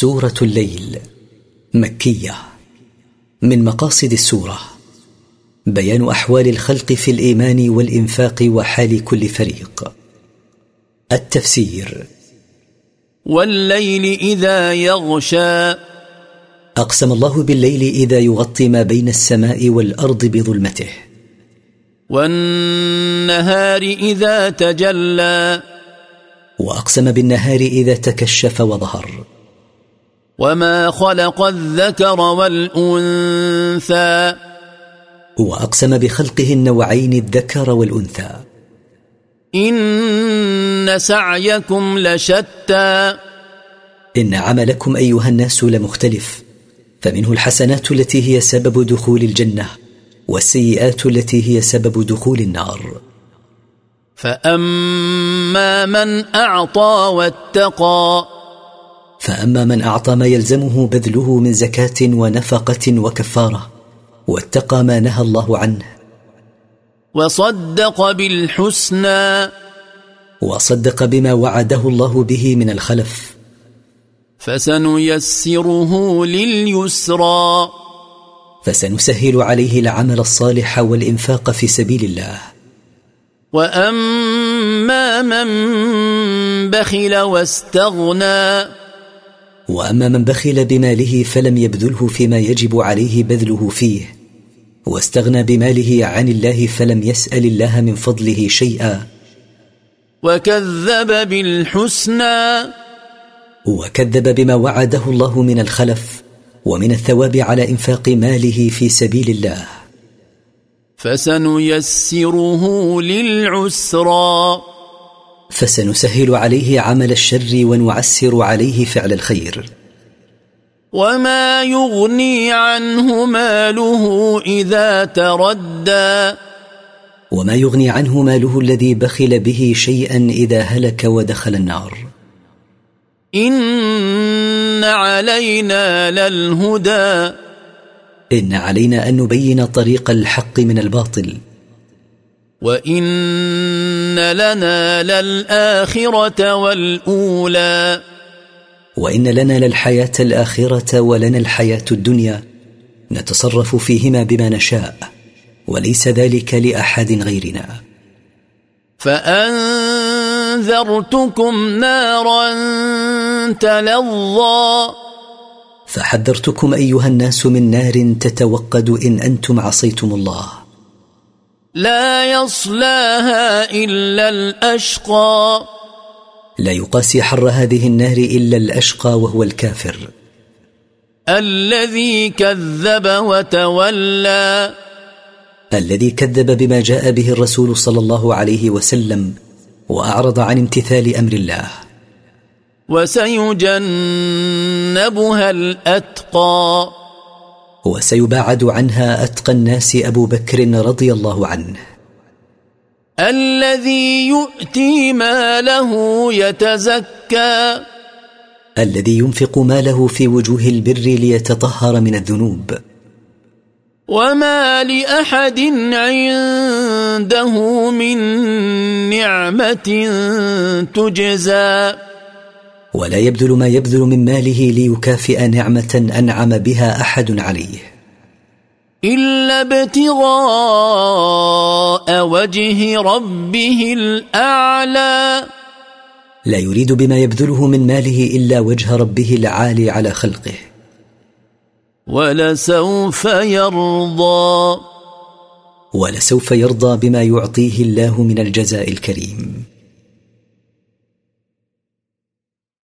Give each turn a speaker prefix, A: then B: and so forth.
A: سورة الليل مكية. من مقاصد السورة بيان أحوال الخلق في الإيمان والإنفاق وحال كل فريق. التفسير
B: والليل إذا يغشى.
A: أقسم الله بالليل إذا يغطي ما بين السماء والأرض بظلمته.
B: والنهار إذا تجلى.
A: وأقسم بالنهار إذا تكشف وظهر.
B: وما خلق الذكر والانثى
A: واقسم بخلقه النوعين الذكر والأنثى.
B: ان سعيكم لشتى.
A: ان عملكم ايها الناس لمختلف. فمنه الحسنات التي هي سبب دخول الجنه والسيئات التي هي سبب دخول النار.
B: فاما من اعطى واتقى
A: فأما من أعطى ما يلزمه بذله من زكاة ونفقة وكفارة واتقى ما نهى الله عنه.
B: وصدق بالحسنى.
A: وصدق بما وعده الله به من الخلف.
B: فسنيسره لليسرى.
A: فسنسهل عليه العمل الصالح والإنفاق في سبيل الله.
B: وأما من بخل واستغنى
A: وأما من بخل بماله فلم يبذله فيما يجب عليه بذله فيه واستغنى بماله عن الله فلم يسأل الله من فضله شيئا.
B: وكذب بالحسنى.
A: وكذب بما وعده الله من الخلف ومن الثواب على إنفاق ماله في سبيل الله.
B: فسنيسره للعسرى.
A: فسنسهل عليه عمل الشر ونعسر عليه فعل الخير.
B: وما يغني عنه ماله إذا تردى.
A: وما يغني عنه ماله الذي بخل به شيئا إذا هلك ودخل النار.
B: إن علينا للهدى.
A: إن علينا أن نبين طريق الحق من الباطل.
B: وإن لنا للآخرة والأولى.
A: وإن لنا للحياة الآخرة ولنا الحياة الدنيا نتصرف فيهما بما نشاء وليس ذلك لأحد غيرنا.
B: فأنذرتكم نارا تلظى.
A: فحذرتكم أيها الناس من نار تتوقد إن أنتم عصيتم الله.
B: لا يصلاها إلا الأشقى.
A: لا يقاسي حر هذه النار إلا الأشقى وهو الكافر.
B: الذي كذب وتولى.
A: الذي كذب بما جاء به الرسول صلى الله عليه وسلم وأعرض عن امتثال أمر الله.
B: وسيجنبها الأتقى.
A: وسيباعد عنها أتقى الناس أبو بكر رضي الله عنه.
B: الذي يؤتي ماله يتزكى.
A: الذي ينفق ماله في وجوه البر ليتطهر من الذنوب.
B: وما لأحد عنده من نعمة تجزى.
A: ولا يبذل ما يبذل من ماله ليكافئ نعمة أنعم بها أحد عليه.
B: إلا ابتغاء وجه ربه الأعلى.
A: لا يريد بما يبذله من ماله إلا وجه ربه العالي على خلقه.
B: ولسوف يرضى.
A: ولسوف يرضى بما يعطيه الله من الجزاء الكريم.